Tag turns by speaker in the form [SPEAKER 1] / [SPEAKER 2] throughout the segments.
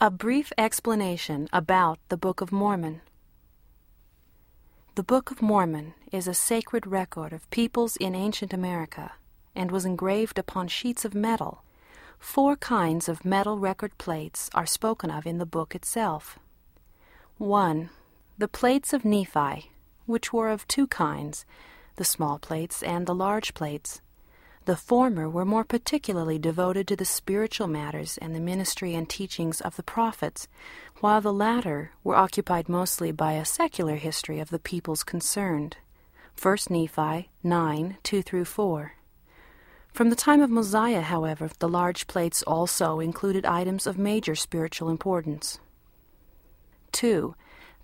[SPEAKER 1] A brief explanation about the Book of Mormon. The Book of Mormon is a sacred record of peoples in ancient America and was engraved upon sheets of metal. Four kinds of metal record plates are spoken of in the book itself. 1. The plates of Nephi, which were of two kinds, the small plates and the large plates. The former were more particularly devoted to the spiritual matters and the ministry and teachings of the prophets, while the latter were occupied mostly by a secular history of the peoples concerned. 1 Nephi 9 2 through 4. From the time of Mosiah, however, the large plates also included items of major spiritual importance. 2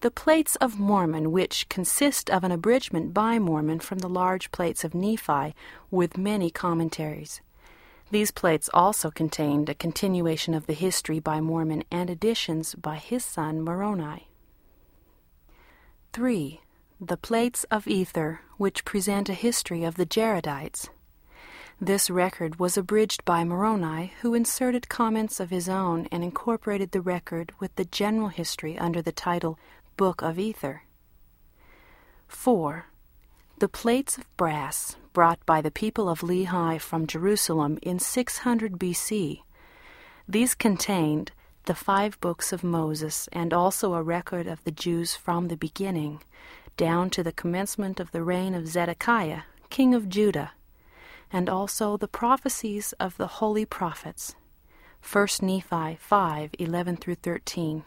[SPEAKER 1] the plates of Mormon, which consist of an abridgment by Mormon from the large plates of Nephi, with many commentaries. These plates also contained a continuation of the history by Mormon and additions by his son Moroni. 3. The plates of Ether, which present a history of the Jaredites. This record was abridged by Moroni, who inserted comments of his own and incorporated the record with the general history under the title Book of Ether. 4. The plates of brass brought by the people of Lehi from Jerusalem in 600 BC. These contained the five books of Moses and also a record of the Jews from the beginning, down to the commencement of the reign of Zedekiah, king of Judah, and also the prophecies of the holy prophets. 1 Nephi 5 11 through 13.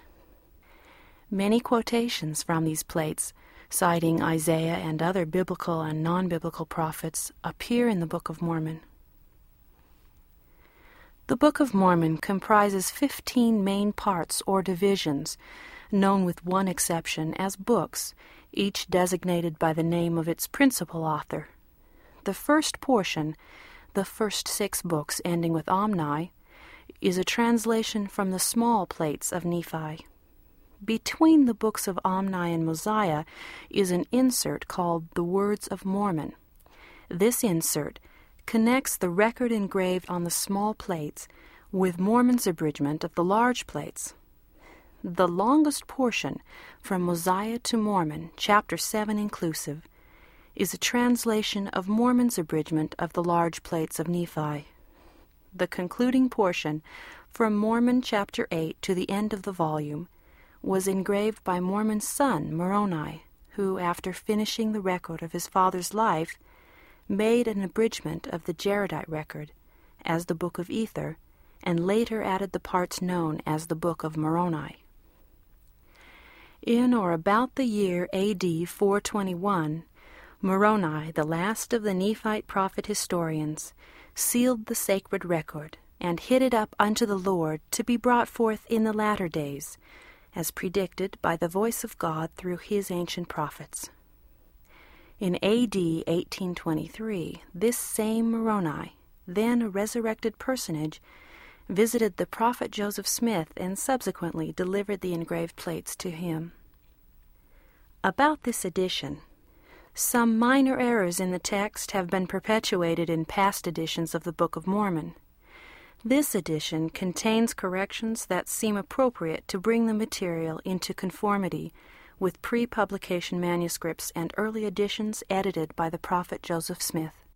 [SPEAKER 1] Many quotations from these plates, citing Isaiah and other biblical and non biblical prophets, appear in the Book of Mormon. The Book of Mormon comprises 15 main parts or divisions, known with one exception as books, each designated by the name of its principal author. The first portion, the first six books ending with Omni, is a translation from the small plates of Nephi. Between the books of Omni and Mosiah is an insert called the Words of Mormon. This insert connects the record engraved on the small plates with Mormon's abridgment of the large plates. The longest portion, from Mosiah to Mormon, chapter 7 inclusive, is a translation of Mormon's abridgment of the large plates of Nephi. The concluding portion, from Mormon chapter 8 to the end of the volume, was engraved by Mormon's son, Moroni, who, after finishing the record of his father's life, made an abridgment of the Jaredite record as the Book of Ether, and later added the parts known as the Book of Moroni. In or about the year AD 421, Moroni, the last of the Nephite prophet historians, sealed the sacred record and hid it up unto the Lord to be brought forth in the latter days, as predicted by the voice of God through his ancient prophets. In AD 1823, this same Moroni, then a resurrected personage, visited the prophet Joseph Smith and subsequently delivered the engraved plates to him. About this edition, some minor errors in the text have been perpetuated in past editions of the Book of Mormon. This edition contains corrections that seem appropriate to bring the material into conformity with pre publication manuscripts and early editions edited by the prophet Joseph Smith.